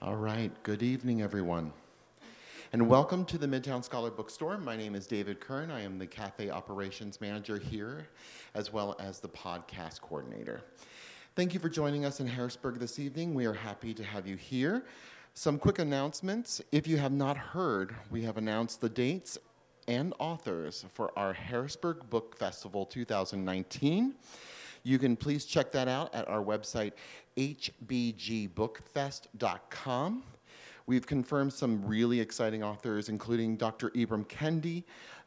All right, good evening, everyone. And welcome to the Midtown Scholar Bookstore. My name is David Kern. I am the cafe operations manager here, as well as the podcast coordinator. Thank you for joining us in Harrisburg this evening. We are happy to have you here. Some quick announcements. If you have not heard, we have announced the dates and authors for our Harrisburg Book Festival 2019. You can please check that out at our website, hbgbookfest.com. We've confirmed some really exciting authors, including Dr. Ibram Kendi,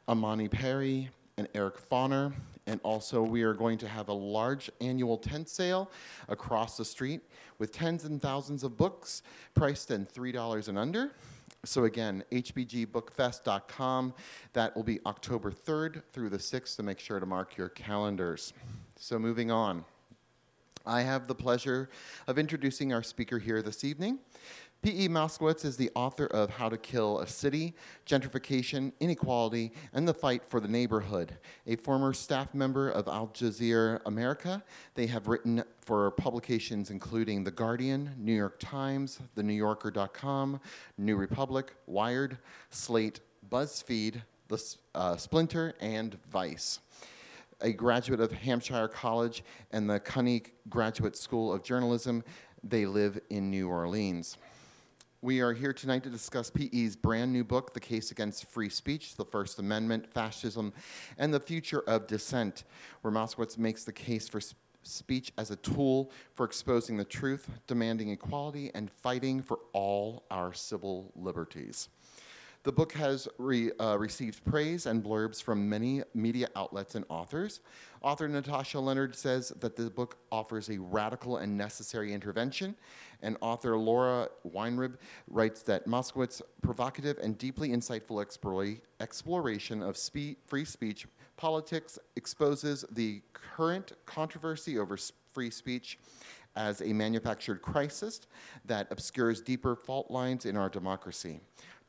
Imani Perry, and Eric Foner. And also, we are going to have a large annual tent sale across the street with tens and thousands of books priced at $3 and under. So again, hbgbookfest.com. That will be October 3rd through the 6th, so make sure to mark your calendars. So moving on. I have the pleasure of introducing our speaker here this evening. P.E. Moskowitz is the author of How to Kill a City, Gentrification, Inequality, and the Fight for the Neighborhood. A former staff member of Al Jazeera America, they have written for publications including The Guardian, New York Times, TheNewYorker.com, New Republic, Wired, Slate, BuzzFeed, The uh, Splinter, and Vice a graduate of Hampshire College and the CUNY Graduate School of Journalism. They live in New Orleans. We are here tonight to discuss PE's brand new book, The Case Against Free Speech, the First Amendment, Fascism, and the Future of Dissent, where Moskowitz makes the case for speech as a tool for exposing the truth, demanding equality, and fighting for all our civil liberties. The book has re, uh, received praise and blurbs from many media outlets and authors. Author Natasha Lennard says that the book offers a radical and necessary intervention, and author Laura Weinrib writes that Moskowitz's provocative and deeply insightful exploration of spe- free speech politics exposes the current controversy over free speech as a manufactured crisis that obscures deeper fault lines in our democracy.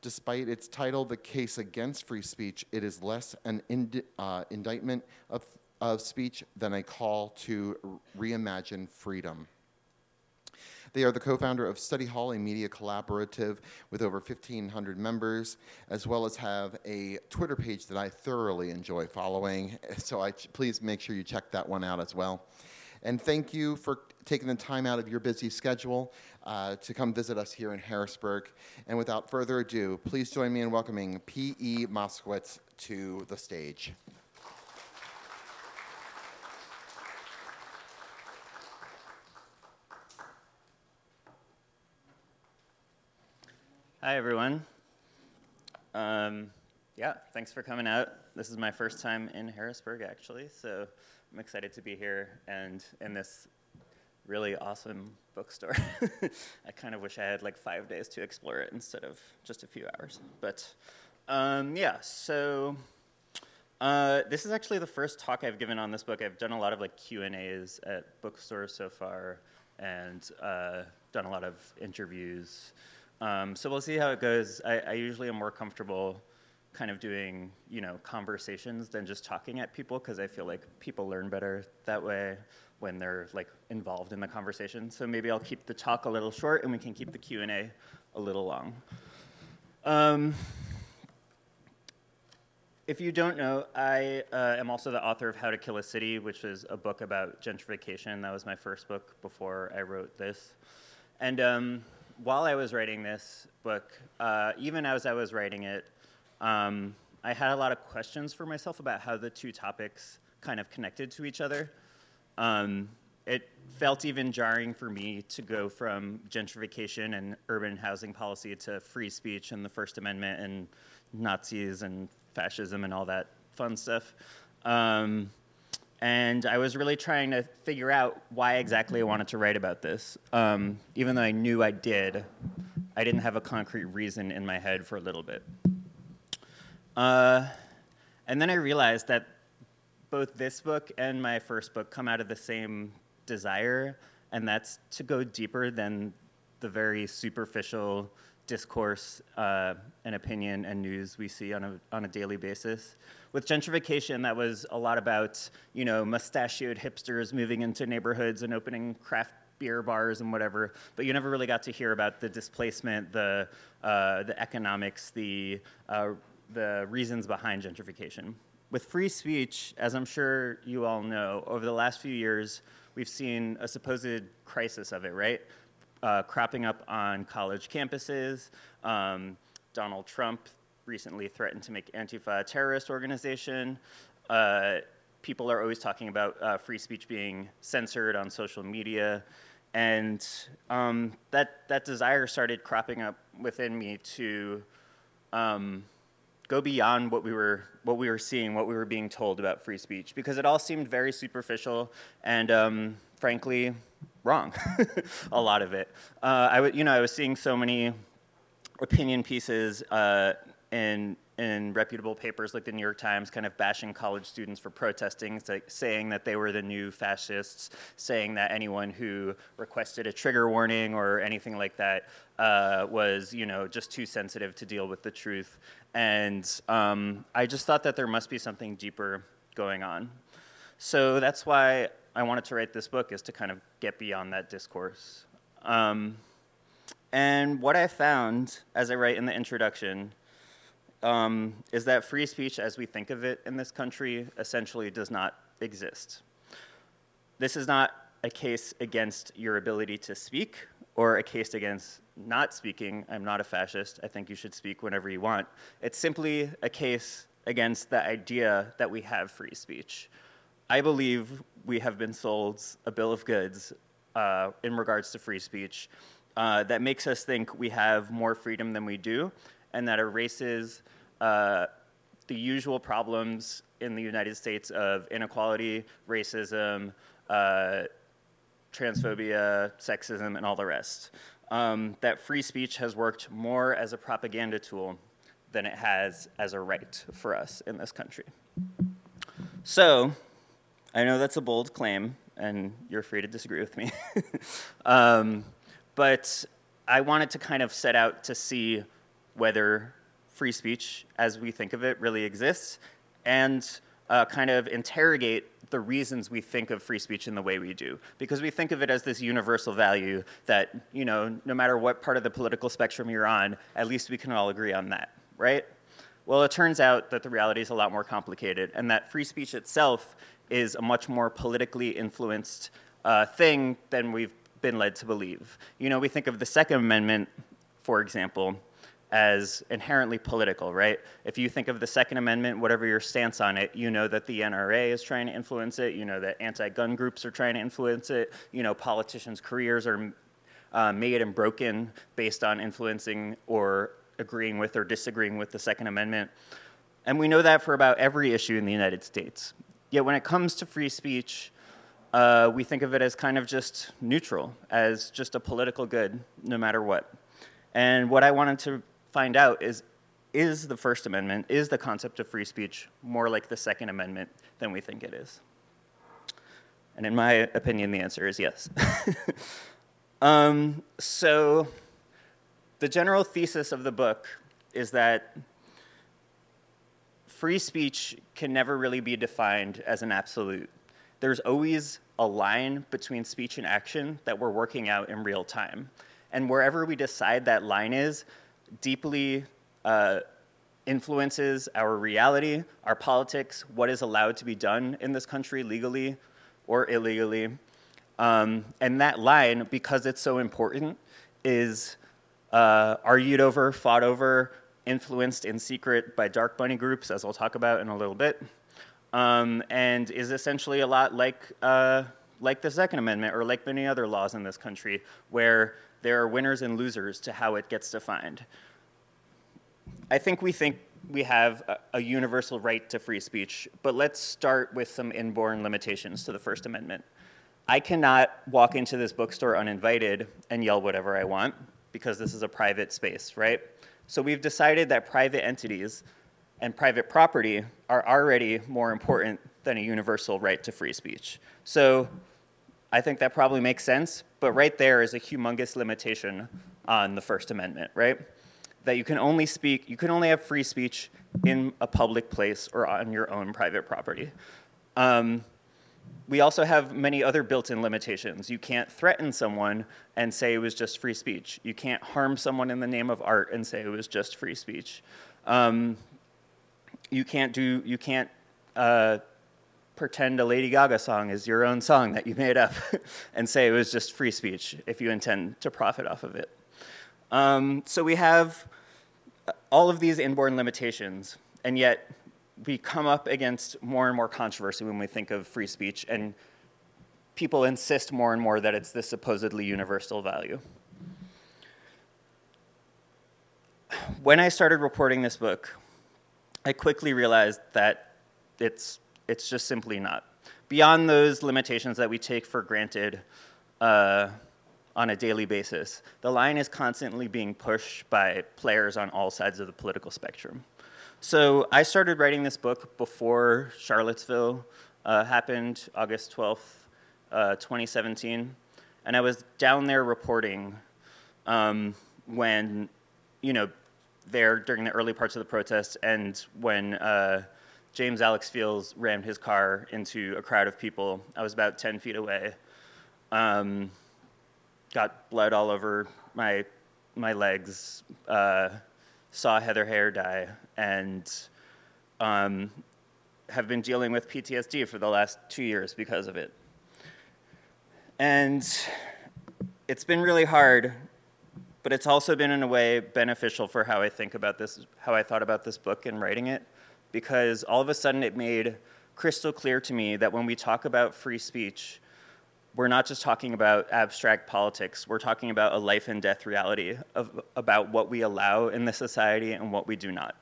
Despite its title, The Case Against Free Speech, it is less an ind- uh, indictment of, of speech than a call to reimagine freedom. They are the co founder of Study Hall, a media collaborative with over 1,500 members, as well as have a Twitter page that I thoroughly enjoy following. So I, please make sure you check that one out as well. And thank you for taking the time out of your busy schedule uh, to come visit us here in Harrisburg. And without further ado, please join me in welcoming P.E. Moskowitz to the stage. Hi, everyone. Um, yeah, thanks for coming out. This is my first time in Harrisburg, actually, so I'm excited to be here and in this really awesome bookstore. I kind of wish I had like five days to explore it instead of just a few hours. But um, yeah, so uh, this is actually the first talk I've given on this book. I've done a lot of like Q and A's at bookstores so far, and uh, done a lot of interviews. Um, so we'll see how it goes. I, I usually am more comfortable kind of doing you know conversations than just talking at people because I feel like people learn better that way when they're like involved in the conversation. So maybe I'll keep the talk a little short and we can keep the Q and A a little long. Um, if you don't know, I uh, am also the author of How to Kill a City, which is a book about gentrification. That was my first book before I wrote this. And um, while I was writing this book, uh, even as I was writing it, um, I had a lot of questions for myself about how the two topics kind of connected to each other. Um, it felt even jarring for me to go from gentrification and urban housing policy to free speech and the First Amendment and Nazis and fascism and all that fun stuff. Um, and I was really trying to figure out why exactly I wanted to write about this. Um, even though I knew I did, I didn't have a concrete reason in my head for a little bit. Uh, and then I realized that both this book and my first book come out of the same desire, and that's to go deeper than the very superficial discourse uh, and opinion and news we see on a, on a daily basis. With gentrification, that was a lot about, you know, mustachioed hipsters moving into neighborhoods and opening craft beer bars and whatever, but you never really got to hear about the displacement, the, uh, the economics, the, uh, the reasons behind gentrification. With free speech, as I'm sure you all know, over the last few years, we've seen a supposed crisis of it, right? Uh, cropping up on college campuses. Um, Donald Trump recently threatened to make Antifa a terrorist organization. Uh, people are always talking about uh, free speech being censored on social media. And um, that, that desire started cropping up within me to um, go beyond what we, were, what we were seeing, what we were being told about free speech, because it all seemed very superficial and, um, frankly, wrong, a lot of it. Uh, I, w- you know, I was seeing so many opinion pieces uh, in in reputable papers like the New York Times, kind of bashing college students for protesting, saying that they were the new fascists, saying that anyone who requested a trigger warning or anything like that uh, was, you know, just too sensitive to deal with the truth. And um, I just thought that there must be something deeper going on. So that's why I wanted to write this book, is to kind of get beyond that discourse. Um, and what I found, as I write in the introduction, um, is that free speech as we think of it in this country essentially does not exist. This is not a case against your ability to speak or a case against not speaking. I'm not a fascist. I think you should speak whenever you want. It's simply a case against the idea that we have free speech. I believe we have been sold a bill of goods uh, in regards to free speech uh, that makes us think we have more freedom than we do and that erases uh, the usual problems in the United States of inequality, racism, uh, transphobia, sexism, and all the rest. Um, that free speech has worked more as a propaganda tool than it has as a right for us in this country. So, I know that's a bold claim, and you're free to disagree with me. um, but I wanted to kind of set out to see whether free speech as we think of it really exists and uh, kind of interrogate the reasons we think of free speech in the way we do. Because we think of it as this universal value that you know no matter what part of the political spectrum you're on at least we can all agree on that right? Well it turns out that the reality is a lot more complicated and that free speech itself is a much more politically influenced uh, thing than we've been led to believe. You know we think of the second amendment for example as inherently political, right? If you think of the Second Amendment, whatever your stance on it, you know that the NRA is trying to influence it. You know that anti-gun groups are trying to influence it. You know politicians' careers are uh, made and broken based on influencing or agreeing with or disagreeing with the Second Amendment. And we know that for about every issue in the United States. Yet when it comes to free speech, uh, we think of it as kind of just neutral, as just a political good, no matter what. And what I wanted to find out is is the First Amendment, is the concept of free speech more like the Second Amendment than we think it is? And in my opinion, the answer is yes. um, so, the general thesis of the book is that free speech can never really be defined as an absolute. There's always a line between speech and action that we're working out in real time. And wherever we decide that line is, deeply uh, influences our reality, our politics, what is allowed to be done in this country legally or illegally. Um, and that line, because it's so important, is uh, argued over, fought over, influenced in secret by dark money groups, as I'll talk about in a little bit, um, and is essentially a lot like, uh, like the Second Amendment or like many other laws in this country, where there are winners and losers to how it gets defined. I think we think we have a, universal right to free speech, but let's start with some inborn limitations to the First Amendment. I cannot walk into this bookstore uninvited and yell whatever I want because this is a private space, right? So we've decided that private entities and private property are already more important than a universal right to free speech. So I think that probably makes sense, but right there is a humongous limitation on the First Amendment, right? That you can only speak, you can only have free speech in a public place or on your own private property. Um, we also have many other built-in limitations. You can't threaten someone and say it was just free speech. You can't harm someone in the name of art and say it was just free speech. Um, you can't do. You can't uh, pretend a Lady Gaga song is your own song that you made up and say it was just free speech if you intend to profit off of it. Um, so we have all of these inborn limitations, and yet we come up against more and more controversy when we think of free speech, and people insist more and more that it's this supposedly universal value. When I started reporting this book, I quickly realized that it's, it's just simply not. Beyond those limitations that we take for granted uh, on a daily basis, the line is constantly being pushed by players on all sides of the political spectrum. So I started writing this book before Charlottesville uh, happened, August 12th, uh, 2017. And I was down there reporting um, when, you know, there during the early parts of the protest and when uh, James Alex Fields rammed his car into a crowd of people. I was about 10 feet away. Um, got blood all over my, my legs. Uh, saw Heather Heyer die and um, have been dealing with PTSD for the last two years because of it. And it's been really hard, but it's also been, in a way, beneficial for how I think about this, how I thought about this book and writing it, because all of a sudden it made crystal clear to me that when we talk about free speech, we're not just talking about abstract politics, we're talking about a life and death reality of, about what we allow in the society and what we do not.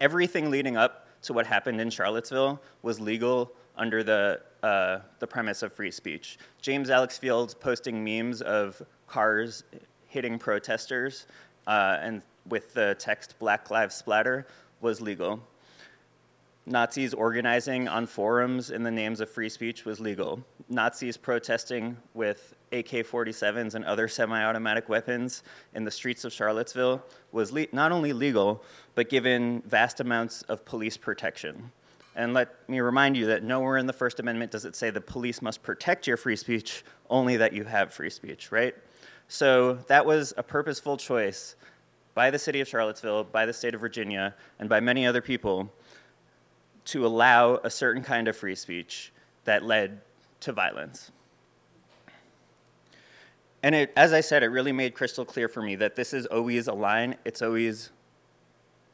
Everything leading up to what happened in Charlottesville was legal under the, uh, the premise of free speech. James Alex Fields posting memes of cars hitting protesters uh, and with the text Black Lives Splatter was legal. Nazis organizing on forums in the names of free speech was legal. Nazis protesting with AK 47s and other semi automatic weapons in the streets of Charlottesville was le- not only legal, but given vast amounts of police protection. And let me remind you that nowhere in the First Amendment does it say the police must protect your free speech, only that you have free speech, right? So that was a purposeful choice by the city of Charlottesville, by the state of Virginia, and by many other people to allow a certain kind of free speech that led to violence. And it, as I said, it really made crystal clear for me that this is always a line, it's always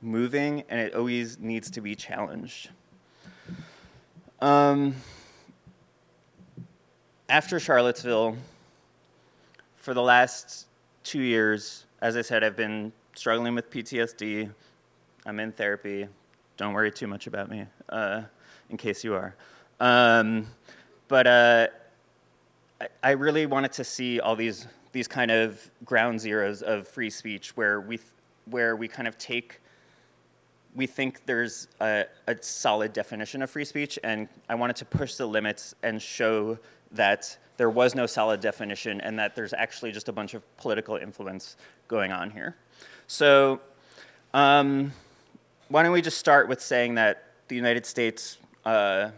moving, and it always needs to be challenged. Um, after Charlottesville, for the last two years, as I said, I've been struggling with PTSD. I'm in therapy. Don't worry too much about me, uh, in case you are. Um, but uh, I, I really wanted to see all these these kind of ground zeros of free speech, where we where we kind of take we think there's a, a, solid definition of free speech, and I wanted to push the limits and show that there was no solid definition and that there's actually just a bunch of political influence going on here. So, um, why don't we just start with saying that the United States uh,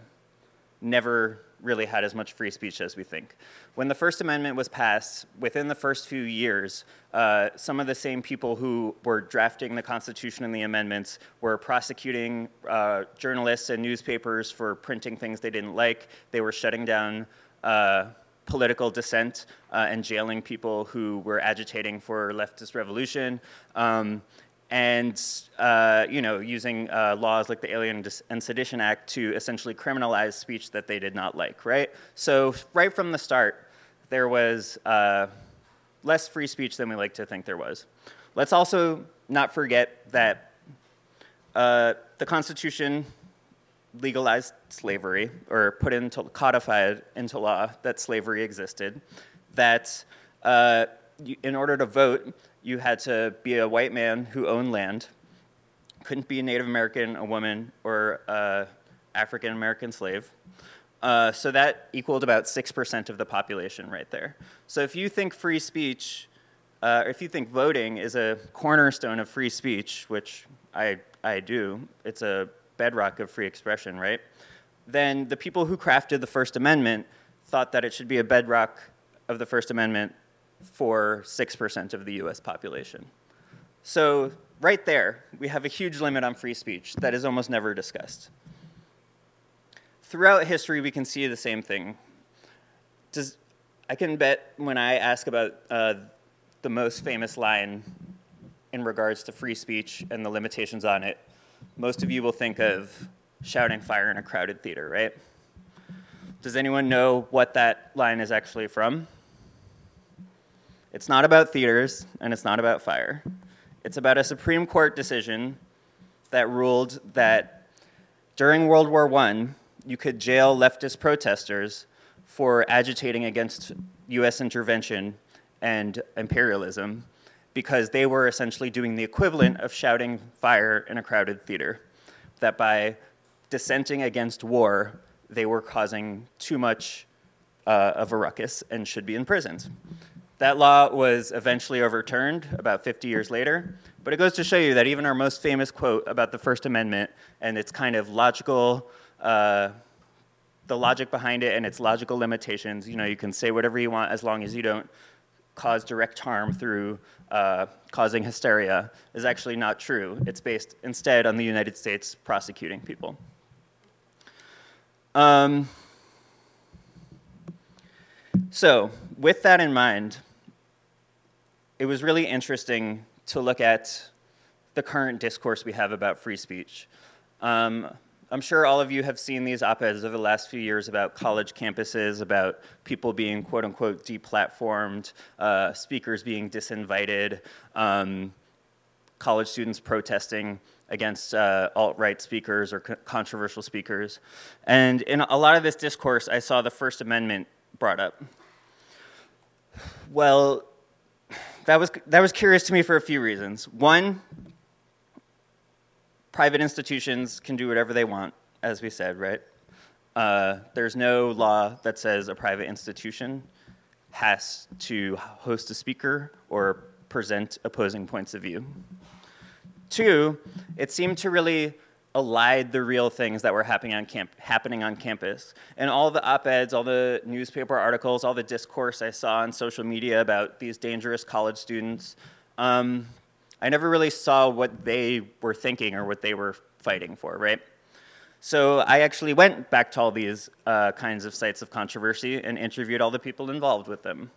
never really had as much free speech as we think. When the First Amendment was passed, within the first few years, uh, some of the same people who were drafting the Constitution and the amendments were prosecuting uh, journalists and newspapers for printing things they didn't like. They were shutting down uh, political dissent uh, and jailing people who were agitating for leftist revolution. Um, and uh, you know, using uh, laws like the Alien and Sedition Act to essentially criminalize speech that they did not like, right? So right from the start, there was uh, less free speech than we like to think there was. Let's also not forget that uh, the Constitution legalized slavery, or put into codified into law that slavery existed. That uh, in order to vote, you had to be a white man who owned land, couldn't be a Native American, a woman, or an African American slave. Uh, so that equaled about 6% of the population right there. So if you think free speech, uh, if you think voting is a cornerstone of free speech, which I, I do, it's a bedrock of free expression, right? then the people who crafted the First Amendment thought that it should be a bedrock of the First Amendment for 6% of the US population. So, right there, we have a huge limit on free speech that is almost never discussed. Throughout history, we can see the same thing. Does, I can bet when I ask about uh, the most famous line in regards to free speech and the limitations on it, most of you will think of shouting fire in a crowded theater, right? Does anyone know what that line is actually from? It's not about theaters and it's not about fire. It's about a Supreme Court decision that ruled that during World War I, you could jail leftist protesters for agitating against US intervention and imperialism because they were essentially doing the equivalent of shouting fire in a crowded theater. That by dissenting against war, they were causing too much uh, of a ruckus and should be imprisoned. That law was eventually overturned about 50 years later, but it goes to show you that even our most famous quote about the First Amendment and its kind of logical, uh, the logic behind it and its logical limitations, you know, you can say whatever you want as long as you don't cause direct harm through uh, causing hysteria, is actually not true. It's based instead on the United States prosecuting people. Um, so, with that in mind, it was really interesting to look at the current discourse we have about free speech. Um, I'm sure all of you have seen these op eds over the last few years about college campuses, about people being quote unquote deplatformed, uh, speakers being disinvited, um, college students protesting against uh, alt right speakers or co- controversial speakers. And in a lot of this discourse, I saw the First Amendment brought up. Well, that was, that was curious to me for a few reasons. One, private institutions can do whatever they want, as we said, right? Uh, there's no law that says a private institution has to host a speaker or present opposing points of view. Two, it seemed to really elide the real things that were happening on, camp- happening on campus. And all the op eds, all the newspaper articles, all the discourse I saw on social media about these dangerous college students, um, I never really saw what they were thinking or what they were fighting for, right? So I actually went back to all these uh, kinds of sites of controversy and interviewed all the people involved with them.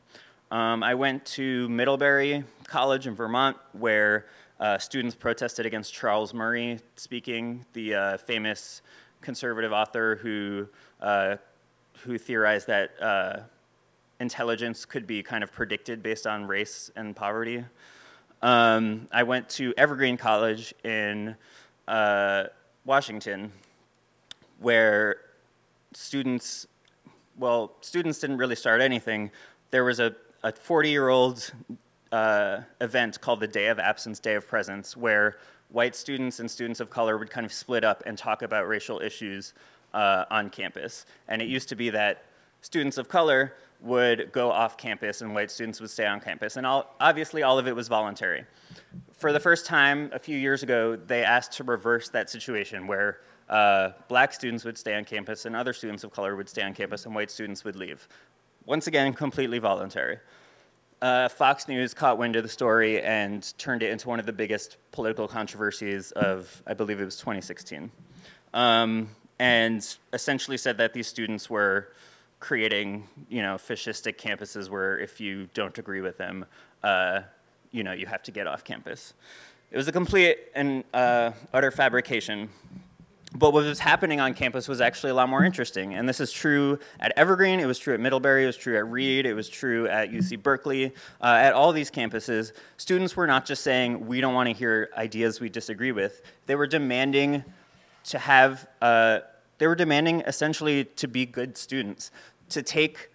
Um, I went to Middlebury College in Vermont, where uh, students protested against Charles Murray speaking, the uh, famous conservative author who, uh, who theorized that uh, intelligence could be kind of predicted based on race and poverty. Um, I went to Evergreen College in uh, Washington, where students, well, students didn't really start anything. There was a 40 year old uh, event called the Day of Absence, Day of Presence, where white students and students of color would kind of split up and talk about racial issues uh, on campus. And it used to be that students of color would go off campus and white students would stay on campus. And all, obviously, all of it was voluntary. For the first time, a few years ago, they asked to reverse that situation where uh, black students would stay on campus and other students of color would stay on campus and white students would leave. Once again, completely voluntary. Uh, Fox News caught wind of the story and turned it into one of the biggest political controversies of, I believe it was 2016. Um, and essentially said that these students were creating, you know, fascistic campuses where if you don't agree with them, uh, you know, you have to get off campus. It was a complete and uh, utter fabrication. But what was happening on campus was actually a lot more interesting. And this is true at Evergreen, it was true at Middlebury, it was true at Reed, it was true at UC Berkeley. Uh, at all these campuses, students were not just saying, we don't want to hear ideas we disagree with. They were demanding to have, uh, they were demanding essentially to be good students to take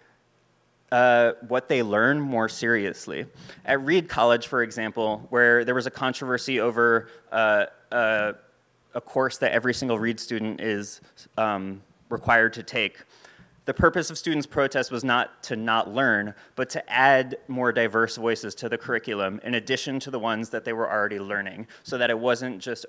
uh, what they learn more seriously. At Reed College, for example, where there was a controversy over uh, uh, a course that every single Reed student is um, required to take, the purpose of students' protest was not to not learn, but to add more diverse voices to the curriculum in addition to the ones that they were already learning, so that it wasn't just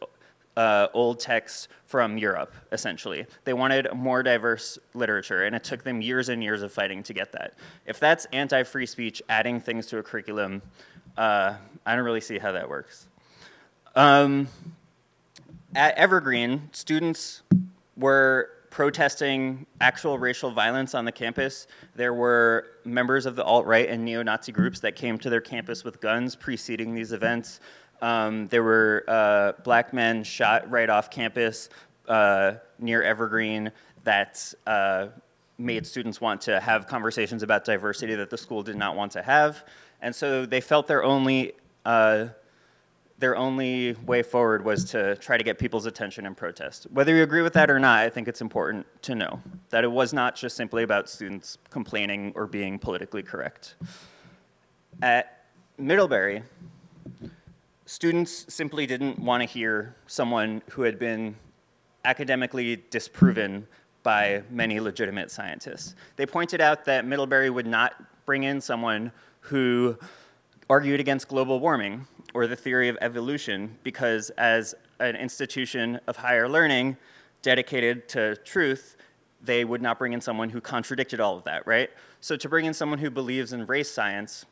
uh, old texts from Europe, essentially. They wanted more diverse literature, and it took them years and years of fighting to get that. If that's anti free speech, adding things to a curriculum, uh, I don't really see how that works. Um, at Evergreen, students were protesting actual racial violence on the campus. There were members of the alt right and neo Nazi groups that came to their campus with guns preceding these events. Um, there were uh, black men shot right off campus uh, near Evergreen that uh, made students want to have conversations about diversity that the school did not want to have. And so they felt their only uh, their only way forward was to try to get people's attention and protest. Whether you agree with that or not, I think it's important to know that it was not just simply about students complaining or being politically correct. At Middlebury, students simply didn't want to hear someone who had been academically disproven by many legitimate scientists. They pointed out that Middlebury would not bring in someone who argued against global warming or the theory of evolution because, as an institution of higher learning dedicated to truth, they would not bring in someone who contradicted all of that, right? So, to bring in someone who believes in race science,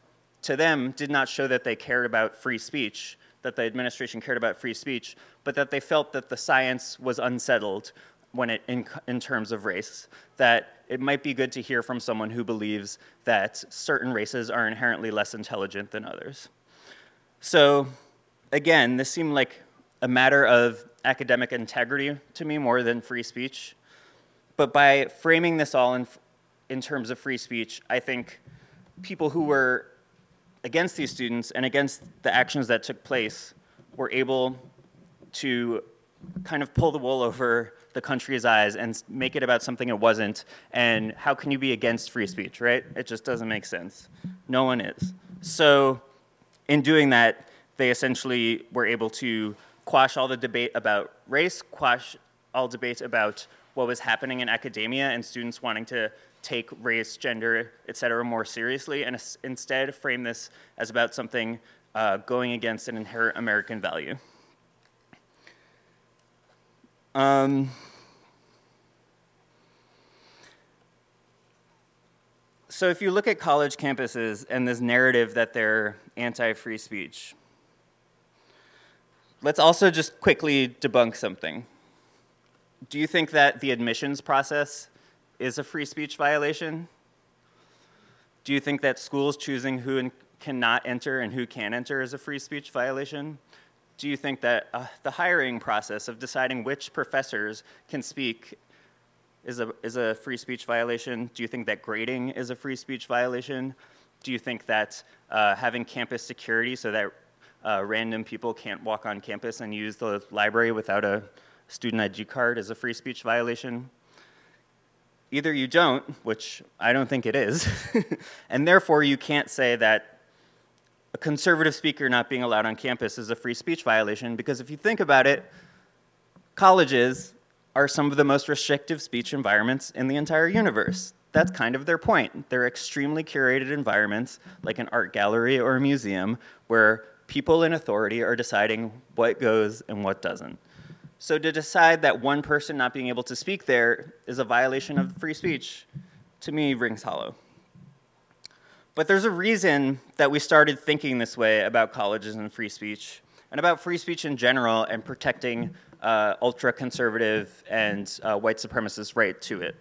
to them, did not show that they cared about free speech, that the administration cared about free speech, but that they felt that the science was unsettled when it in, in terms of race that it might be good to hear from someone who believes that certain races are inherently less intelligent than others. So again this seemed like a matter of academic integrity to me more than free speech. But by framing this all in, in terms of free speech i think people who were against these students and against the actions that took place were able to kind of pull the wool over the country's eyes and make it about something it wasn't. And how can you be against free speech, right? It just doesn't make sense. No one is. So, in doing that, they essentially were able to quash all the debate about race, quash all debate about what was happening in academia and students wanting to take race, gender, et cetera, more seriously, and instead frame this as about something uh, going against an inherent American value. Um, so if you look at college campuses and this narrative that they're anti-free speech, let's also just quickly debunk something. Do you think that the admissions process is a free speech violation? Do you think that schools choosing who cannot enter and who can enter is a free speech violation? do you think that uh, the hiring process of deciding which professors can speak is a, is a free speech violation? Do you think that grading is a free speech violation? Do you think that uh, having campus security so that uh, random people can't walk on campus and use the library without a student ID card is a free speech violation? Either you don't, which I don't think it is, and therefore you can't say that a conservative speaker not being allowed on campus is a free speech violation because if you think about it, colleges are some of the most restrictive speech environments in the entire universe. That's kind of their point. They're extremely curated environments, like an art gallery or a museum, where people in authority are deciding what goes and what doesn't. So to decide that one person not being able to speak there is a violation of free speech, to me, rings hollow. But there's a reason that we started thinking this way about colleges and free speech, and about free speech in general, and protecting uh, ultra conservative and uh, white supremacist right to it.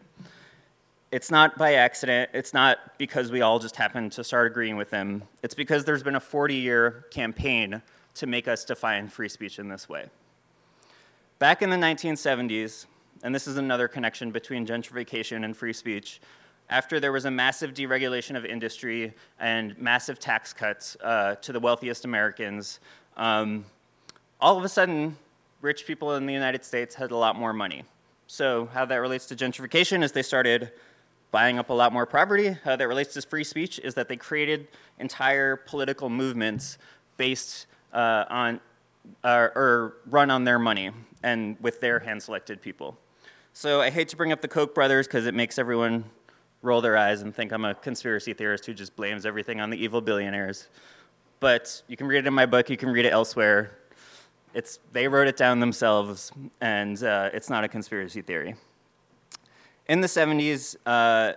It's not by accident. It's not because we all just happened to start agreeing with them. It's because there's been a 40 year campaign to make us define free speech in this way. Back in the 1970s, and this is another connection between gentrification and free speech, after there was a massive deregulation of industry and massive tax cuts uh, to the wealthiest Americans, um, all of a sudden, rich people in the United States had a lot more money. So, how that relates to gentrification is they started buying up a lot more property. How that relates to free speech is that they created entire political movements based uh, on uh, or run on their money and with their hand selected people. So, I hate to bring up the Koch brothers because it makes everyone roll their eyes and think I'm a conspiracy theorist who just blames everything on the evil billionaires. But you can read it in my book, you can read it elsewhere. It's, they wrote it down themselves, and uh, it's not a conspiracy theory. In the 70s, uh,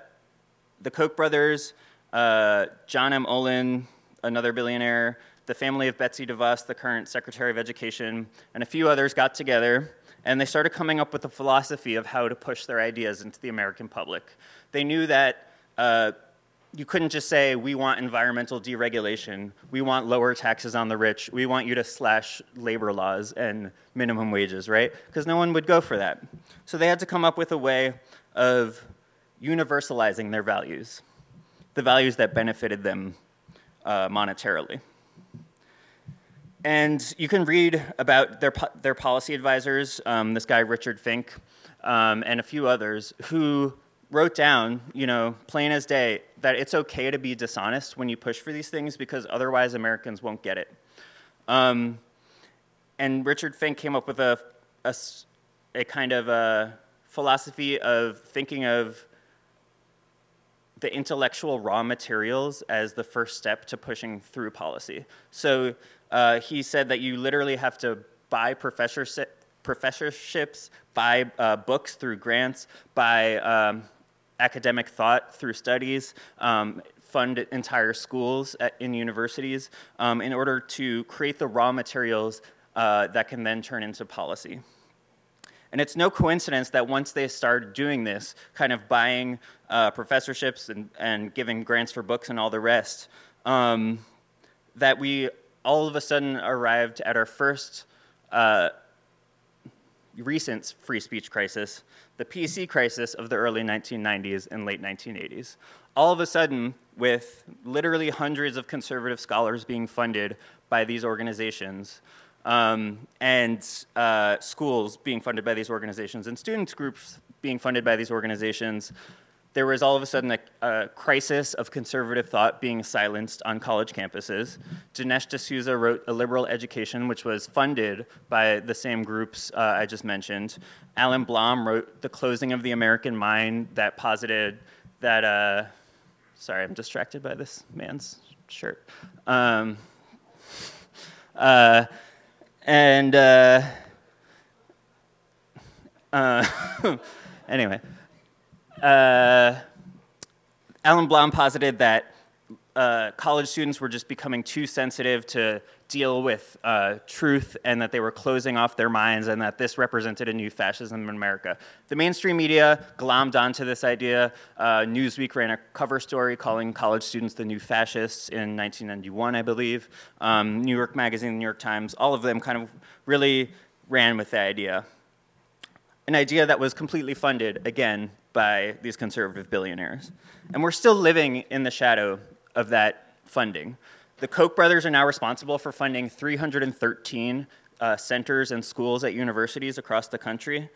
the Koch brothers, uh, John M. Olin, another billionaire, the family of Betsy DeVos, the current Secretary of Education, and a few others got together and they started coming up with a philosophy of how to push their ideas into the American public. They knew that uh, you couldn't just say, we want environmental deregulation, we want lower taxes on the rich, we want you to slash labor laws and minimum wages, right? Because no one would go for that. So they had to come up with a way of universalizing their values, the values that benefited them uh, monetarily. And you can read about their, their policy advisors, um, this guy Richard Fink, um, and a few others, who wrote down, you know, plain as day, that it's okay to be dishonest when you push for these things because otherwise Americans won't get it. Um, and Richard Fink came up with a, a, a kind of a philosophy of thinking of the intellectual raw materials as the first step to pushing through policy. So uh, he said that you literally have to buy professorships, buy uh, books through grants, buy um, academic thought through studies, um, fund entire schools at, in universities um, in order to create the raw materials uh, that can then turn into policy. And it's no coincidence that once they started doing this, kind of buying uh, professorships and, and giving grants for books and all the rest, um, that we all of a sudden arrived at our first uh, recent free speech crisis, the PC crisis of the early 1990s and late 1980s. All of a sudden, with literally hundreds of conservative scholars being funded by these organizations, um, and uh, schools being funded by these organizations, and student groups being funded by these organizations, there was all of a sudden a, a, crisis of conservative thought being silenced on college campuses. Dinesh D'Souza wrote Illiberal Education, which was funded by the same groups uh, I just mentioned. Allan Bloom wrote The Closing of the American Mind, that posited that, uh, sorry, I'm distracted by this man's shirt. Um, uh, and uh, uh, anyway uh, Allan Bloom posited that uh, college students were just becoming too sensitive to deal with uh, truth and that they were closing off their minds and that this represented a new fascism in America. The mainstream media glommed onto this idea. Uh, Newsweek ran a cover story calling college students the new fascists in 1991, I believe. Um, New York Magazine, New York Times, all of them kind of really ran with the idea. An idea that was completely funded, again, by these conservative billionaires. And we're still living in the shadow of that funding. The Koch brothers are now responsible for funding 313 uh, centers and schools at universities across the country.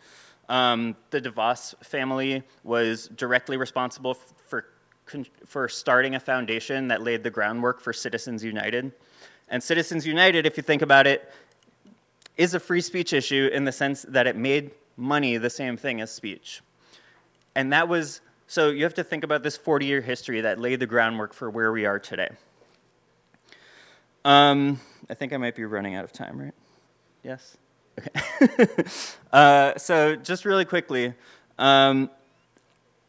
Um, the DeVos family was directly responsible for, for starting a foundation that laid the groundwork for Citizens United. And Citizens United, if you think about it, is a free speech issue in the sense that it made money the same thing as speech. And that was, so you have to think about this 40 year history that laid the groundwork for where we are today. Um, I think I might be running out of time, right? Yes? Okay. uh, so, just really quickly, um,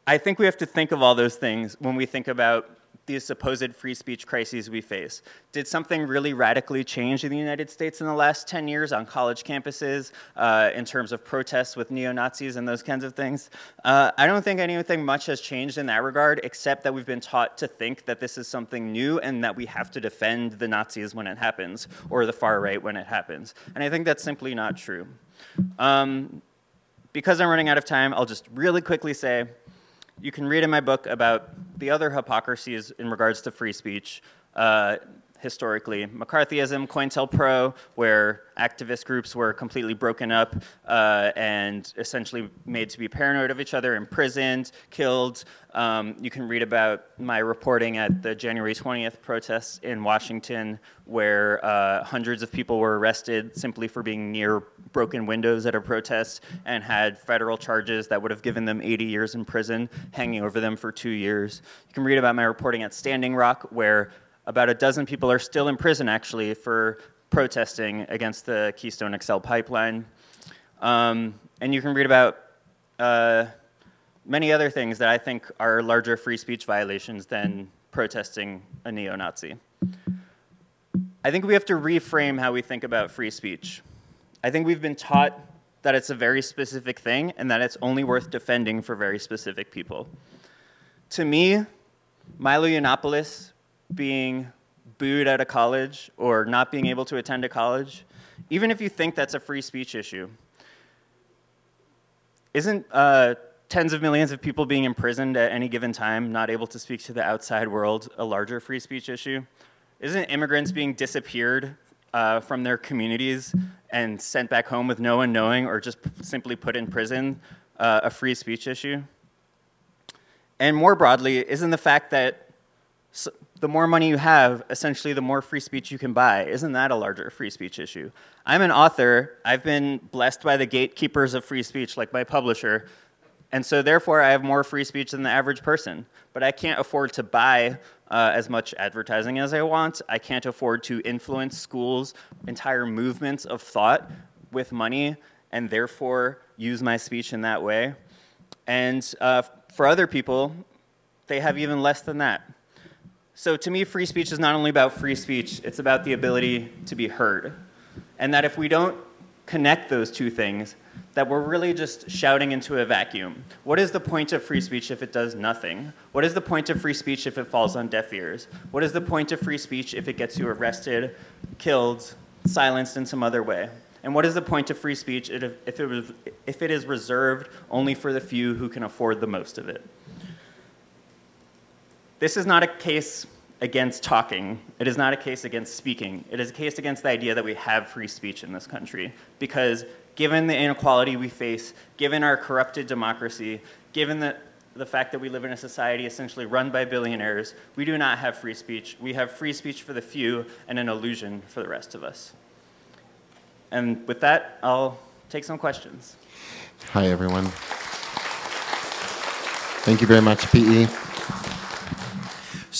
I think we have to think of all those things when we think about these supposed free speech crises we face? Did something really radically change in the United States in the last 10 years on college campuses uh, in terms of protests with neo Nazis and those kinds of things? Uh, I don't think anything much has changed in that regard, except that we've been taught to think that this is something new and that we have to defend the Nazis when it happens or the far right when it happens. And I think that's simply not true. Um, because I'm running out of time, I'll just really quickly say you can read in my book about the other hypocrisies in regards to free speech. Uh, historically. McCarthyism, COINTELPRO, where activist groups were completely broken up uh, and essentially made to be paranoid of each other, imprisoned, killed. Um, you can read about my reporting at the January 20th protests in Washington, where uh, hundreds of people were arrested simply for being near broken windows at a protest and had federal charges that would have given them 80 years in prison hanging over them for two years. You can read about my reporting at Standing Rock, where about a dozen people are still in prison actually for protesting against the Keystone XL pipeline. Um, and you can read about uh, many other things that I think are larger free speech violations than protesting a neo Nazi. I think we have to reframe how we think about free speech. I think we've been taught that it's a very specific thing and that it's only worth defending for very specific people. To me, Milo Yiannopoulos being booed out of college or not being able to attend a college, even if you think that's a free speech issue, isn't uh, tens of millions of people being imprisoned at any given time, not able to speak to the outside world, a larger free speech issue? Isn't immigrants being disappeared uh, from their communities and sent back home with no one knowing or just p- simply put in prison uh, a free speech issue? And more broadly, isn't the fact that the more money you have, essentially the more free speech you can buy. Isn't that a larger free speech issue? I'm an author. I've been blessed by the gatekeepers of free speech, like my publisher. And so, therefore, I have more free speech than the average person. But I can't afford to buy uh, as much advertising as I want. I can't afford to influence schools' entire movements of thought with money, and therefore use my speech in that way. And uh, for other people, they have even less than that. So to me, free speech is not only about free speech, it's about the ability to be heard. And that if we don't connect those two things, that we're really just shouting into a vacuum. What is the point of free speech if it does nothing? What is the point of free speech if it falls on deaf ears? What is the point of free speech if it gets you arrested, killed, silenced in some other way? And what is the point of free speech if it, was, if it is reserved only for the few who can afford the most of it? This is not a case against talking. It is not a case against speaking. It is a case against the idea that we have free speech in this country. Because given the inequality we face, given our corrupted democracy, given the, the fact that we live in a society essentially run by billionaires, we do not have free speech. We have free speech for the few and an illusion for the rest of us. And with that, I'll take some questions. Hi, everyone. Thank you very much, PE.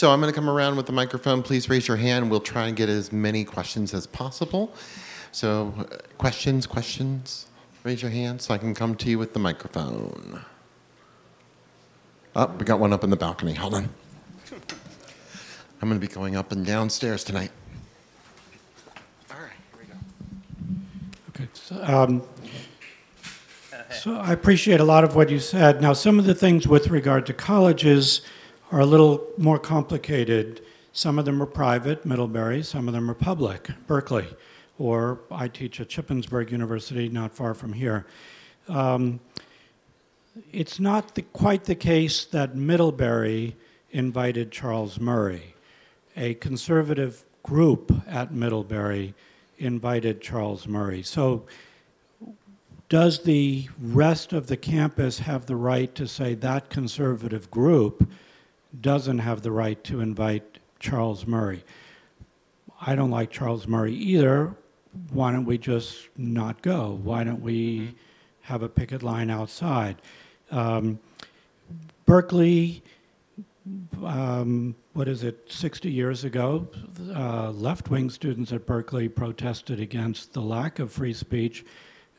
So I'm going to come around with the microphone. Please raise your hand. We'll try and get as many questions as possible. So, uh, questions, questions? Raise your hand so I can come to you with the microphone. Oh, we got one up in the balcony. Hold on. I'm going to be going up and downstairs tonight. All right, here we go. Okay. So, um, so I appreciate a lot of what you said. Now, some of the things with regard to colleges are a little more complicated. Some of them are private, Middlebury, some of them are public, Berkeley, or I teach at Shippensburg University, not far from here. Um, it's not the, quite the case that Middlebury invited Charles Murray. A conservative group at Middlebury invited Charles Murray. So, does the rest of the campus have the right to say that conservative group doesn't have the right to invite Charles Murray. I don't like Charles Murray either. Why don't we just not go? Why don't we have a picket line outside? Um, Berkeley, um, what is it, 60 years ago, uh, left wing students at Berkeley protested against the lack of free speech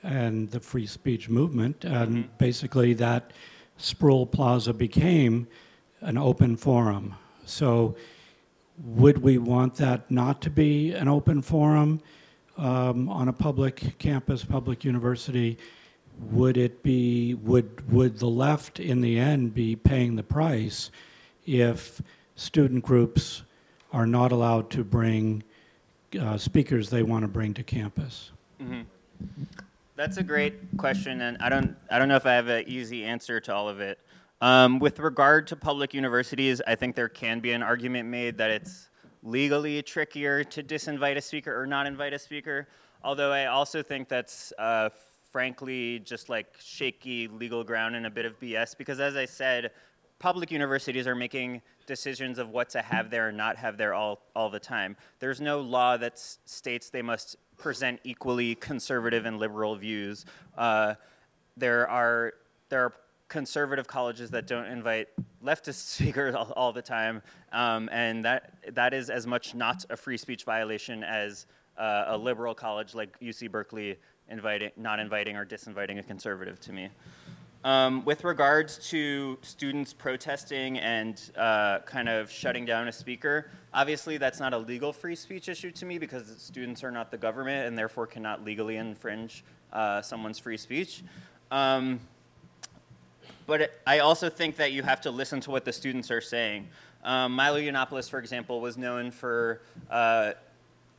and the free speech movement. And mm-hmm. basically, that Sproul Plaza became an open forum. So, would we want that not to be an open forum um, on a public campus, public university? Would it be would would the left in the end be paying the price if student groups are not allowed to bring uh, speakers they want to bring to campus? Mm-hmm. That's a great question, and I don't I don't know if I have an easy answer to all of it. Um, with regard to public universities, I think there can be an argument made that it's legally trickier to disinvite a speaker or not invite a speaker. Although I also think that's uh, frankly just like shaky legal ground and a bit of BS because, as I said, public universities are making decisions of what to have there and not have there all, all the time. There's no law that states they must present equally conservative and liberal views. Uh, there are there are conservative colleges that don't invite leftist speakers all, all the time, um, and that that is as much not a free speech violation as uh, a liberal college like UC Berkeley inviting, not inviting or disinviting a conservative to me. Um, with regards to students protesting and uh, kind of shutting down a speaker, obviously that's not a legal free speech issue to me because students are not the government and therefore cannot legally infringe uh, someone's free speech. Um, but I also think that you have to listen to what the students are saying. Um, Milo Yiannopoulos, for example, was known for uh,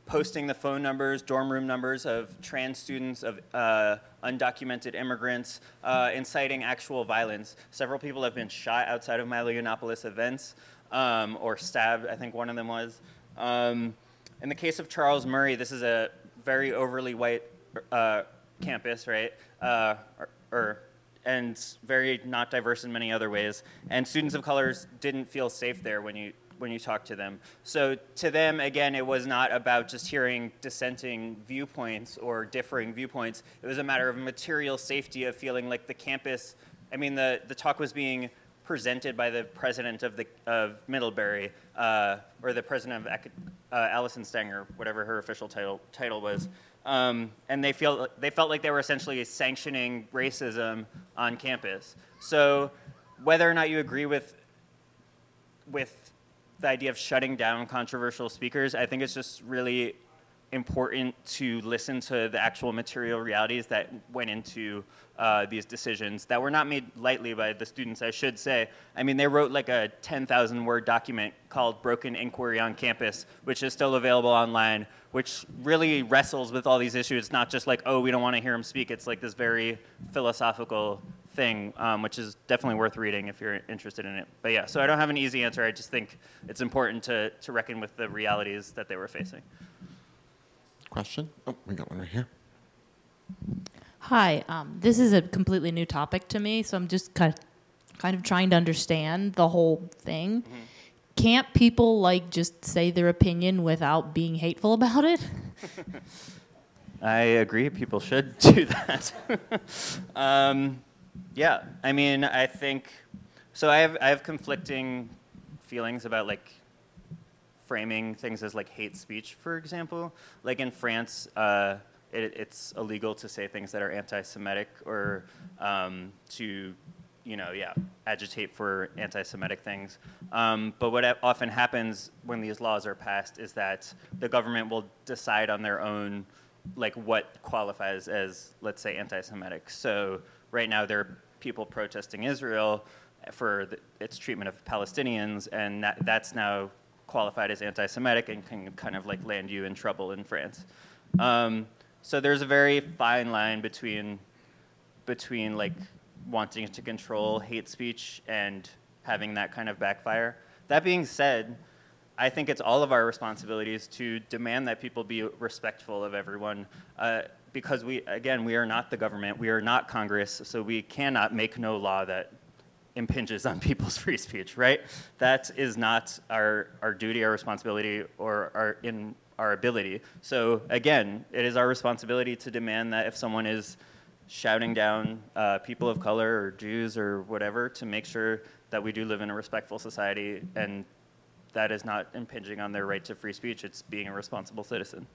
posting the phone numbers, dorm room numbers of trans students, of uh, undocumented immigrants, uh, inciting actual violence. Several people have been shot outside of Milo Yiannopoulos events um, or stabbed, I think one of them was. Um, in the case of Charles Murray, this is a very overly white uh, campus, right? Uh, or, or and very not diverse in many other ways. And students of colors didn't feel safe there when you when you talk to them. So to them, again, it was not about just hearing dissenting viewpoints or differing viewpoints. It was a matter of material safety of feeling like the campus. I mean, the the talk was being presented by the president of the of Middlebury uh, or the president of uh, Allison Stanger, whatever her official title title was. Um, and they feel they felt like they were essentially sanctioning racism on campus. So whether or not you agree with with the idea of shutting down controversial speakers, I think it's just really important to listen to the actual material realities that went into uh, these decisions that were not made lightly by the students, I should say. I mean, they wrote like a 10,000 word document called Broken Inquiry on Campus, which is still available online, which really wrestles with all these issues. It's not just like, oh, we don't want to hear him speak. It's like this very philosophical thing, um, which is definitely worth reading if you're interested in it. But yeah, so I don't have an easy answer. I just think it's important to, to reckon with the realities that they were facing. Question? Oh, we got one right here. Hi, um, this is a completely new topic to me, so I'm just kind of, kind of trying to understand the whole thing. Mm-hmm. Can't people like just say their opinion without being hateful about it? I agree. People should do that. um, yeah, I mean, I think so. I have I have conflicting feelings about like framing things as like hate speech, for example. Like in France, uh, it, it's illegal to say things that are anti-Semitic or um, to, you know, yeah, agitate for anti-Semitic things. Um, but what often happens when these laws are passed is that the government will decide on their own, like what qualifies as, let's say, anti-Semitic. So right now there are people protesting Israel for the, its treatment of Palestinians, and that, that's now qualified as anti-Semitic and can kind of like land you in trouble in France. Um, so there's a very fine line between between like wanting to control hate speech and having that kind of backfire. That being said, I think it's all of our responsibilities to demand that people be respectful of everyone. Uh, because we, again, we are not the government, we are not Congress, so we cannot make no law that impinges on people's free speech, right? That is not our, our duty, our responsibility, or our, in our ability. So again, it is our responsibility to demand that if someone is shouting down uh, people of color or Jews or whatever, to make sure that we do live in a respectful society and that is not impinging on their right to free speech. It's being a responsible citizen.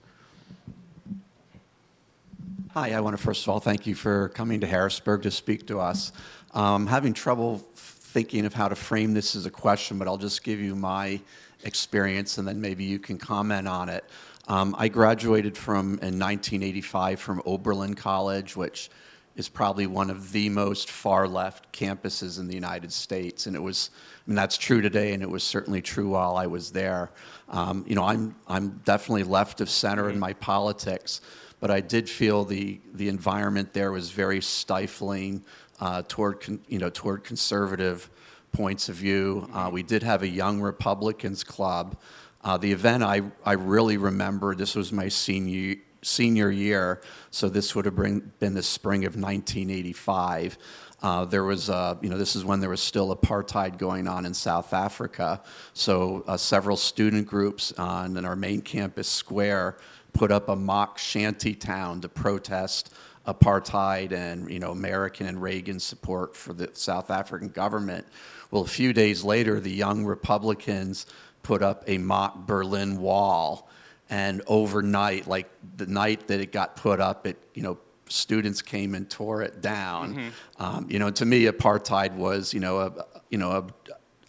Hi, I want to first of all thank you for coming to Harrisburg to speak to us. Um, having trouble thinking of how to frame this as a question, but I'll just give you my experience and then maybe you can comment on it. Um, I graduated from in 1985 from Oberlin College, which is probably one of the most far left campuses in the United States, and it was. I mean, that's true today, and it was certainly true while I was there. Um, you know, I'm I'm definitely left of center mm-hmm. in my politics, but I did feel the the environment there was very stifling uh, toward con, you know toward conservative points of view. Uh, we did have a Young Republicans Club. Uh, the event I, I really remember, this was my senior, senior year, so this would have been, been the spring of 1985. Uh, there was, you know, this is when there was still apartheid going on in South Africa. So uh, several student groups on our main campus square put up a mock shanty town to protest apartheid and, you know, American and Reagan support for the South African government. Well, a few days later, the young Republicans put up a mock Berlin Wall. And overnight, like the night that it got put up, it you know students came and tore it down. Mm-hmm. Um, you know, to me, apartheid was you know a you know a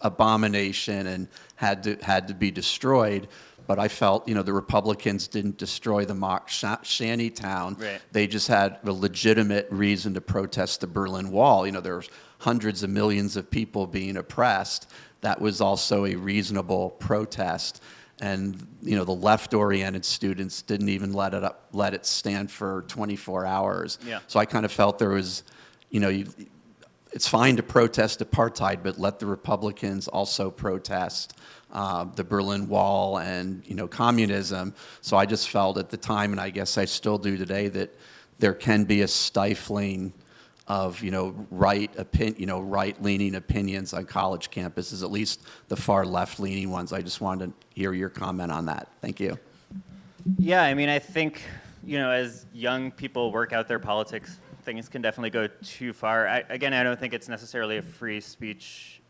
abomination and had to had to be destroyed. But I felt you know the Republicans didn't destroy the mock sha- shanty town. Right. They just had a legitimate reason to protest the Berlin Wall. You know, there's hundreds of millions of people being oppressed. That was also a reasonable protest. And you know, the left-oriented students didn't even let it up, let it stand for 24 hours. Yeah. So I kind of felt there was, you know, you, it's fine to protest apartheid, but let the Republicans also protest uh, the Berlin Wall and you know communism. So I just felt at the time, and I guess I still do today, that there can be a stifling of you know right opin- you know right leaning opinions on college campuses, at least the far left leaning ones. I just wanted to hear your comment on that. Thank you. Yeah, I mean, I think, you know, as young people work out their politics, things can definitely go too far. I, again, I don't think it's necessarily a free speech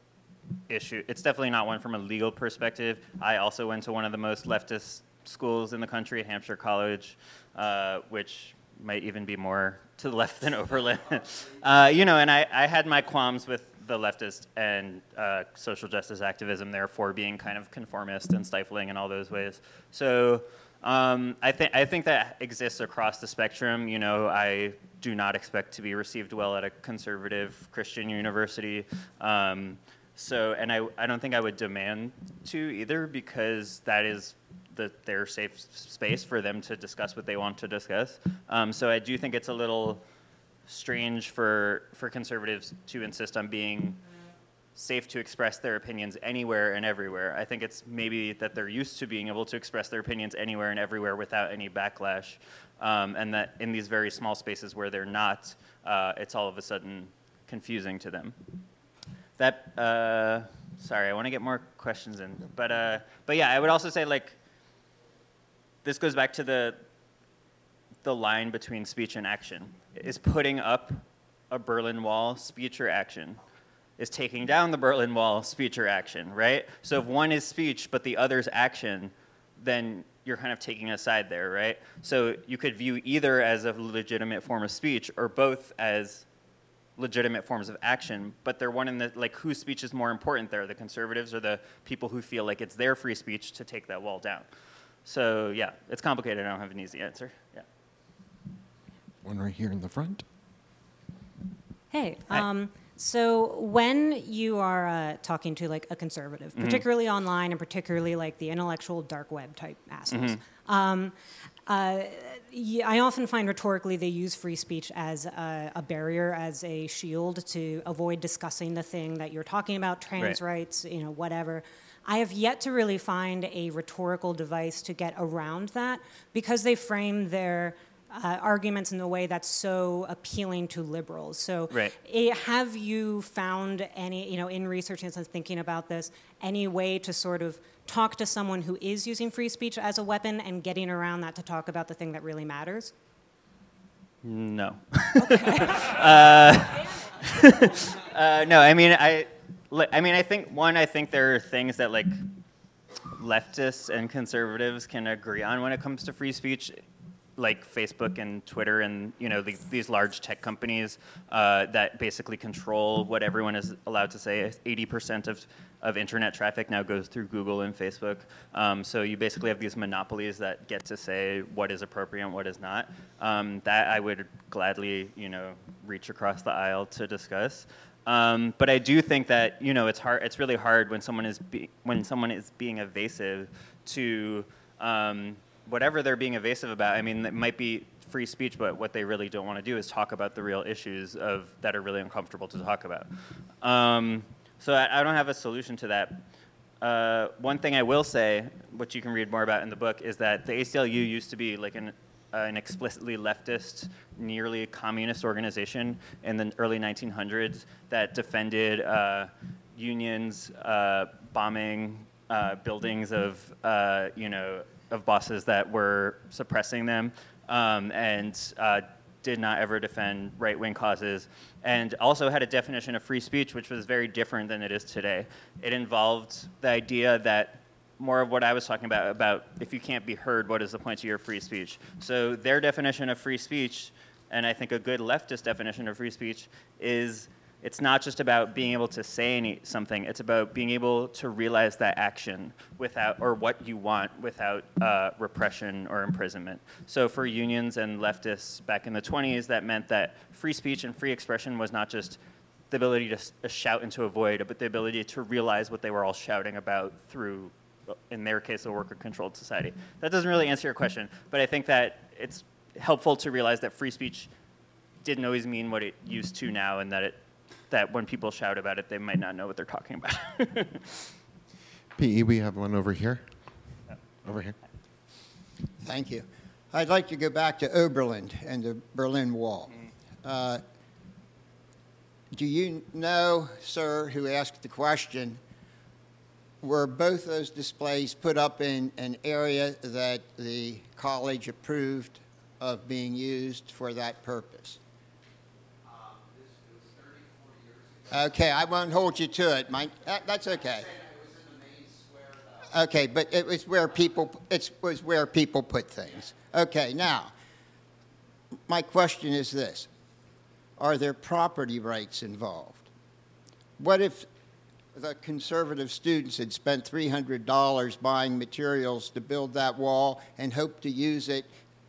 issue. It's definitely not one from a legal perspective. I also went to one of the most leftist schools in the country, Hampshire College, uh, which might even be more to the left than Oberlin. uh, you know, and I, I had my qualms with the leftist and uh, social justice activism, therefore being kind of conformist and stifling in all those ways. So um, I think I think that exists across the spectrum. You know, I do not expect to be received well at a conservative Christian university. Um, so, and I, I don't think I would demand to either because that is the, their safe space for them to discuss what they want to discuss. Um, so I do think it's a little strange for, for conservatives to insist on being safe to express their opinions anywhere and everywhere. I think it's maybe that they're used to being able to express their opinions anywhere and everywhere without any backlash, um, and that in these very small spaces where they're not, uh, it's all of a sudden confusing to them. That uh, sorry, I want to get more questions in, but uh, but yeah, I would also say like this goes back to the the line between speech and action. Is putting up a Berlin Wall speech or action? Is taking down the Berlin Wall speech or action, right? So if one is speech but the other's action, then you're kind of taking a side there, right? So you could view either as a legitimate form of speech or both as legitimate forms of action, but they're one in the like whose speech is more important there, the conservatives or the people who feel like it's their free speech to take that wall down. So yeah, it's complicated. I don't have an easy answer. Yeah. One right here in the front. Hey, um, so when you are uh, talking to like a conservative, Mm-hmm. particularly online and particularly like the intellectual dark web type assholes, Mm-hmm. um, uh, I often find rhetorically they use free speech as a, a barrier, as a shield to avoid discussing the thing that you're talking about, trans Right. rights, you know, whatever. I have yet to really find a rhetorical device to get around that because they frame their uh, arguments in a way that's so appealing to liberals. So, Right. eh, have you found any, you know, in researching and thinking about this, any way to sort of talk to someone who is using free speech as a weapon and getting around that to talk about the thing that really matters? No. uh, uh, no, I mean, I, I mean, I think one, I think there are things that like leftists and conservatives can agree on when it comes to free speech, like Facebook and Twitter and you know these, these large tech companies uh, that basically control what everyone is allowed to say. Eighty percent of of internet traffic now goes through Google and Facebook. Um, so you basically have these monopolies that get to say what is appropriate and what is not. Um, that I would gladly, you know, reach across the aisle to discuss. Um, but I do think that you know it's hard. It's really hard when someone is be, when someone is being evasive to um, whatever they're being evasive about. I mean, it might be free speech, but what they really don't want to do is talk about the real issues of that are really uncomfortable to talk about. Um, so I, I don't have a solution to that. Uh, one thing I will say, which you can read more about in the book, is that the ACLU used to be like an, uh, an explicitly leftist, nearly communist organization in the early 1900s that defended uh, unions uh, bombing uh, buildings of, uh, you know, of bosses that were suppressing them, um, and uh, did not ever defend right wing causes, and also had a definition of free speech which was very different than it is today. It involved the idea that more of what I was talking about about if you can't be heard, what is the point of your free speech? So their definition of free speech, and I think a good leftist definition of free speech, is it's not just about being able to say any, something. It's about being able to realize that action without, or what you want without uh, repression or imprisonment. So for unions and leftists back in the 20s, that meant that free speech and free expression was not just the ability to s- shout into a void, but the ability to realize what they were all shouting about through, in their case, a worker-controlled society. That doesn't really answer your question, but I think that it's helpful to realize that free speech didn't always mean what it used to now, and that it that when people shout about it, they might not know what they're talking about. PE, E, we have one over here. Over here. Thank you. I'd like to go back to Oberlin and the Berlin Wall. Uh, do you know, sir, who asked the question, were both those displays put up in an area that the college approved of being used for that purpose? Okay, I won't hold you to it. Mike. that, that's okay. Okay, but it was where people it was where people put things. Okay, now my question is this: Are there property rights involved? What if the conservative students had spent three hundred dollars buying materials to build that wall and hoped to use it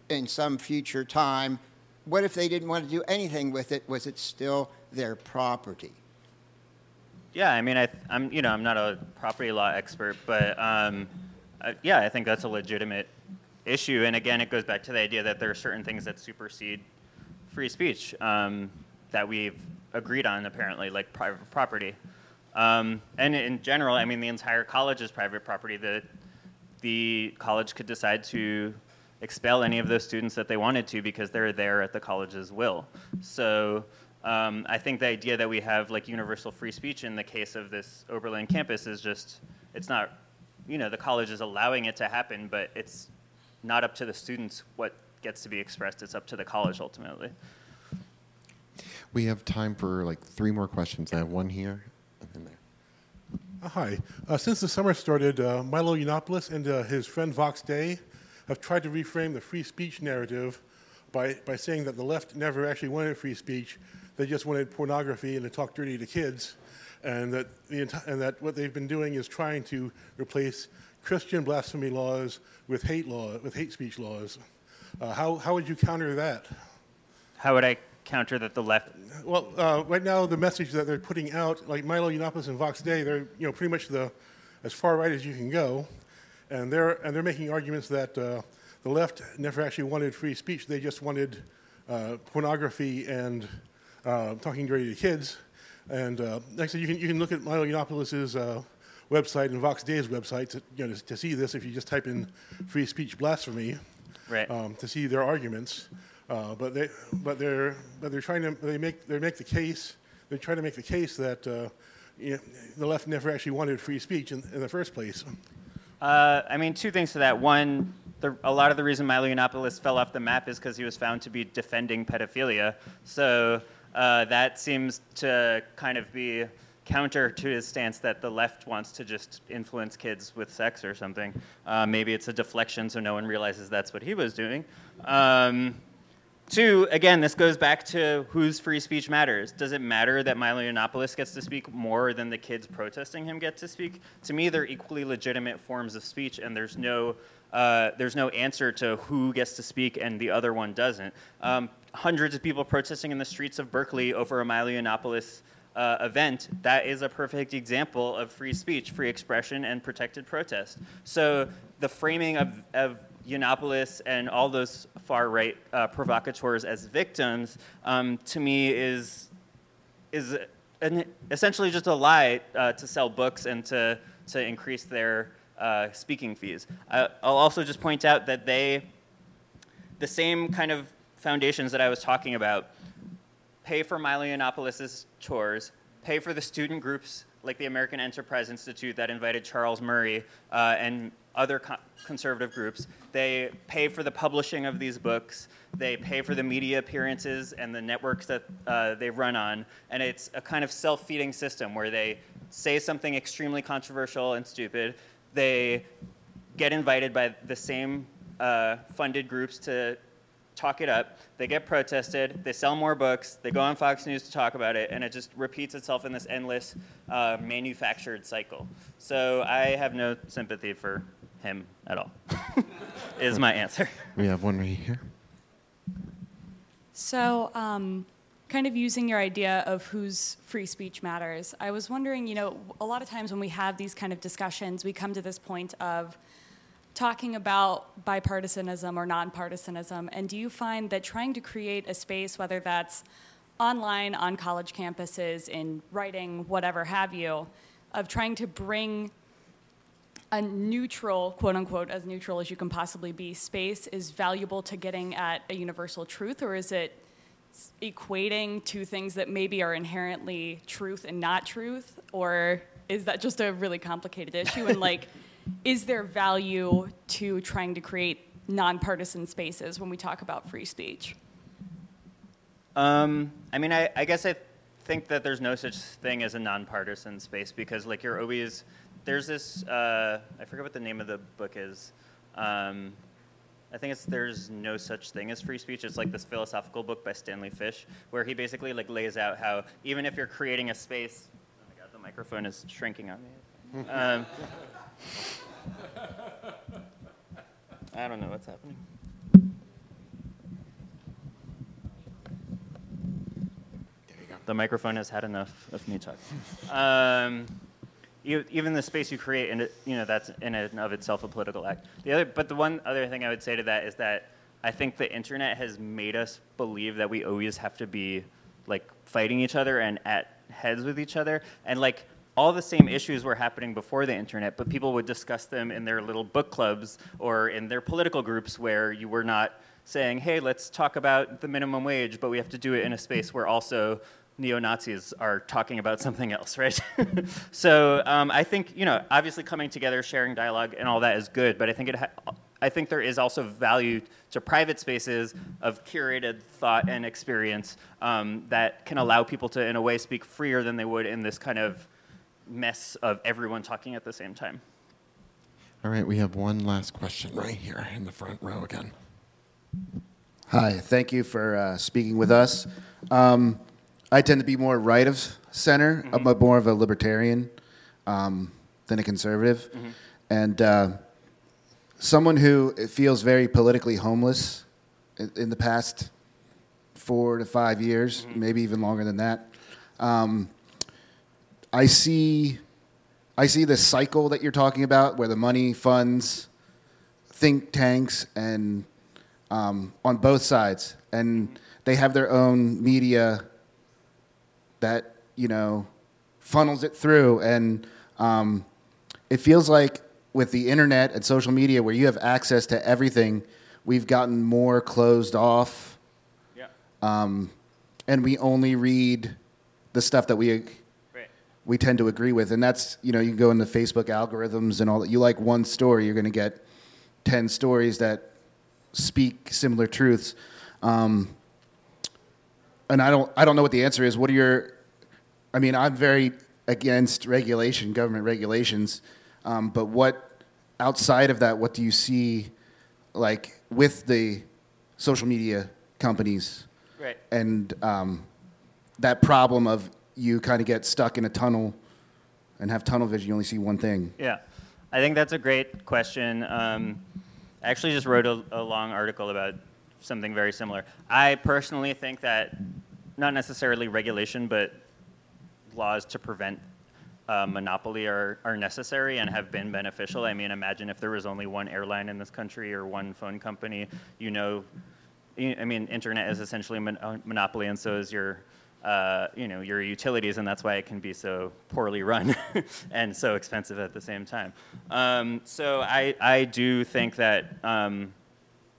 in some future time? What if they didn't want to do anything with it? Was it still their property? Yeah, I mean, I, I'm you know I'm not a property law expert, but um, uh, yeah, I think that's a legitimate issue. And again, it goes back to the idea that there are certain things that supersede free speech um, that we've agreed on, apparently, like private property. Um, and in general, I mean, the entire college is private property. The the college could decide to expel any of those students that they wanted to because they're there at the college's will. So um, I think the idea that we have like universal free speech in the case of this Oberlin campus is just, it's not, you know, the college is allowing it to happen, but it's not up to the students what gets to be expressed. It's up to the college ultimately. We have time for like three more questions. I have one here and then there. Uh, Hi. Uh, since the summer started, uh, Milo Yiannopoulos and uh, his friend Vox Day have tried to reframe the free speech narrative by, by saying that the left never actually wanted free speech. They just wanted pornography and to talk dirty to kids. And that, the, enti- and that what they've been doing is trying to replace Christian blasphemy laws with hate, law, with hate speech laws. Uh, how, how would you counter that? How would I counter that the left Well, uh, right now the message that they're putting out, like Milo Yiannopoulos and Vox Day, they're you know pretty much the as far right as you can go, and they're and they're making arguments that uh, the left never actually wanted free speech; they just wanted uh, pornography and uh, talking dirty to kids. And uh, like I said, you can you can look at Milo Yiannopoulos' uh, website and Vox Day's website to, you know, to see this if you just type in free speech blasphemy Right. um, to see their arguments. Uh, but they, but they're, but they're trying to, they make, they make the case, they try to make the case that uh, you know, the left never actually wanted free speech in, in the first place. Uh, I mean, two things to that. One, the, a lot of the reason Milo Yiannopoulos fell off the map is because he was found to be defending pedophilia. So uh, that seems to kind of be counter to his stance that the left wants to just influence kids with sex or something. Uh, maybe it's a deflection so no one realizes that's what he was doing. Um, Two, again, this goes back to whose free speech matters. Does it matter that Milo Yiannopoulos gets to speak more than the kids protesting him get to speak? To me, they're equally legitimate forms of speech, and there's no, uh, there's no answer to who gets to speak and the other one doesn't. Um, hundreds of people protesting in the streets of Berkeley over a Milo Yiannopoulos uh, event, that is a perfect example of free speech, free expression, and protected protest. So the framing of, of Yiannopoulos and all those far right uh, provocateurs as victims, um, to me, is is an, essentially just a lie uh, to sell books and to to increase their uh, speaking fees. I, I'll also just point out that they, the same kind of foundations that I was talking about, pay for Milo Yiannopoulos' tours, pay for the student groups like the American Enterprise Institute that invited Charles Murray uh, and other co- conservative groups. They pay for the publishing of these books. They pay for the media appearances and the networks that uh, they run on. And it's a kind of self feeding system where they say something extremely controversial and stupid. they get invited by the same uh, funded groups to talk it up. They get protested. They sell more books. They go on Fox News to talk about it, and it just repeats itself in this endless uh, manufactured cycle. So I have no sympathy for him at all. is my answer. We have one right here. So, um, kind of using your idea of whose free speech matters, I was wondering, you know, a lot of times when we have these kind of discussions, we come to this point of talking about bipartisanism or nonpartisanism. And do you find that trying to create a space, whether that's online, on college campuses, in writing, whatever have you, of trying to bring a neutral, quote unquote, as neutral as you can possibly be, space is valuable to getting at a universal truth, or is it equating two things that maybe are inherently truth and not truth, or is that just a really complicated issue? And like, is there value to trying to create nonpartisan spaces when we talk about free speech? Um, I mean, I, I guess I think that there's no such thing as a nonpartisan space because, like, you're always there's this uh, I forget what the name of the book is. Um, I think it's there's no such thing as free speech. It's like this philosophical book by Stanley Fish, where he basically like lays out how even if you're creating a space, oh my god, the microphone is shrinking on me. Um, I don't know what's happening. The microphone has had enough of me talking. Um, you, even the space you create, and you know that's in and of itself a political act. The other, but the one other thing I would say to that is that I think the internet has made us believe that we always have to be like fighting each other and at heads with each other, and like all the same issues were happening before the internet, but people would discuss them in their little book clubs or in their political groups where you were not saying, hey, let's talk about the minimum wage, but we have to do it in a space where also neo Nazis are talking about something else, right? so um, I think you know, obviously coming together, sharing dialogue, and all that is good. But I think it, ha- I think there is also value to private spaces of curated thought and experience um, that can allow people to, in a way, speak freer than they would in this kind of mess of everyone talking at the same time. All right, we have one last question right here in the front row again. Hi, thank you for uh, speaking with us. Um, I tend to be more right of center. Mm-hmm. I'm more of a libertarian um, than a conservative, mm-hmm. and uh, someone who feels very politically homeless in, in, the past four to five years, mm-hmm. maybe even longer than that. Um, I see, I see the cycle that you're talking about, where the money funds think tanks and um, on both sides, and they have their own media that you know funnels it through, and um, it feels like with the internet and social media, where you have access to everything, we've gotten more closed off. Yeah. Um, and we only read the stuff that we. We tend to agree with, and that's you know you can go into Facebook algorithms and all that. You like one story, you're going to get ten stories that speak similar truths. Um, and I don't I don't know what the answer is. What are your I mean, I'm very against regulation, government regulations, um, but what outside of that, what do you see like with the social media companies right. and um, that problem of you kind of get stuck in a tunnel and have tunnel vision, you only see one thing? Yeah, I think that's a great question. Um, I actually just wrote a, a long article about something very similar. I personally think that not necessarily regulation, but laws to prevent uh, monopoly are, are necessary and have been beneficial. I mean, imagine if there was only one airline in this country or one phone company. You know, I mean, internet is essentially a mon- uh, monopoly, and so is your, uh, you know, your utilities, and that's why it can be so poorly run and so expensive at the same time. Um, so I, I do think that um,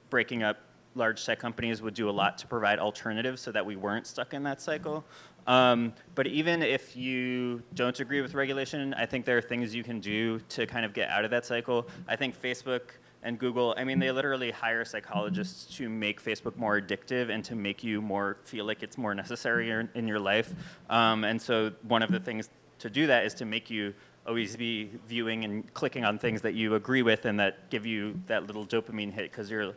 breaking up large tech companies would do a lot to provide alternatives so that we weren't stuck in that cycle. Um, but even if you don't agree with regulation, I think there are things you can do to kind of get out of that cycle. I think Facebook and Google, I mean, they literally hire psychologists to make Facebook more addictive and to make you more feel like it's more necessary in, your life. Um, and so one of the things to do that is to make you always be viewing and clicking on things that you agree with and that give you that little dopamine hit because you're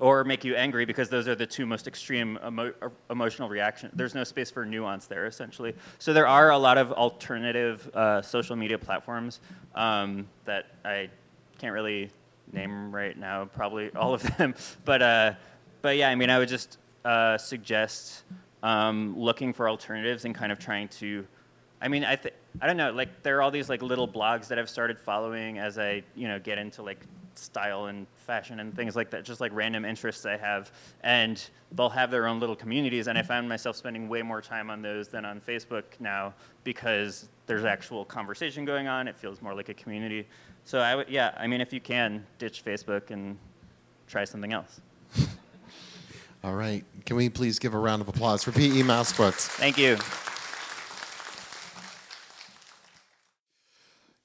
or make you angry because those are the two most extreme emo- emotional reactions. There's no space for nuance there, essentially. So there are a lot of alternative uh, social media platforms um, that I can't really name right now, probably all of them. but uh, but yeah, I mean, I would just uh, suggest um, looking for alternatives and kind of trying to. I mean, I th- I don't know. Like there are all these like little blogs that I've started following as I you know get into like style and fashion and things like that, just like random interests I have. And they'll have their own little communities. And I found myself spending way more time on those than on Facebook now because there's actual conversation going on. It feels more like a community. So I would, yeah, I mean, if you can, ditch Facebook and try something else. All right. Can we please give a round of applause for P.E. Moskowitz? Thank you.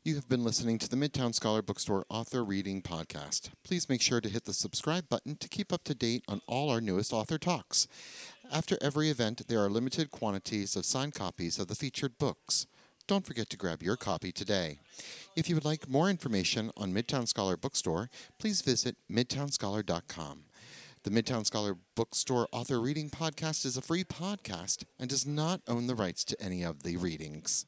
You have been listening to the Midtown Scholar Bookstore Author Reading Podcast. Please make sure to hit the subscribe button to keep up to date on all our newest author talks. After every event, there are limited quantities of signed copies of the featured books. Don't forget to grab your copy today. If you would like more information on Midtown Scholar Bookstore, please visit midtownscholar.com. The Midtown Scholar Bookstore Author Reading Podcast is a free podcast and does not own the rights to any of the readings.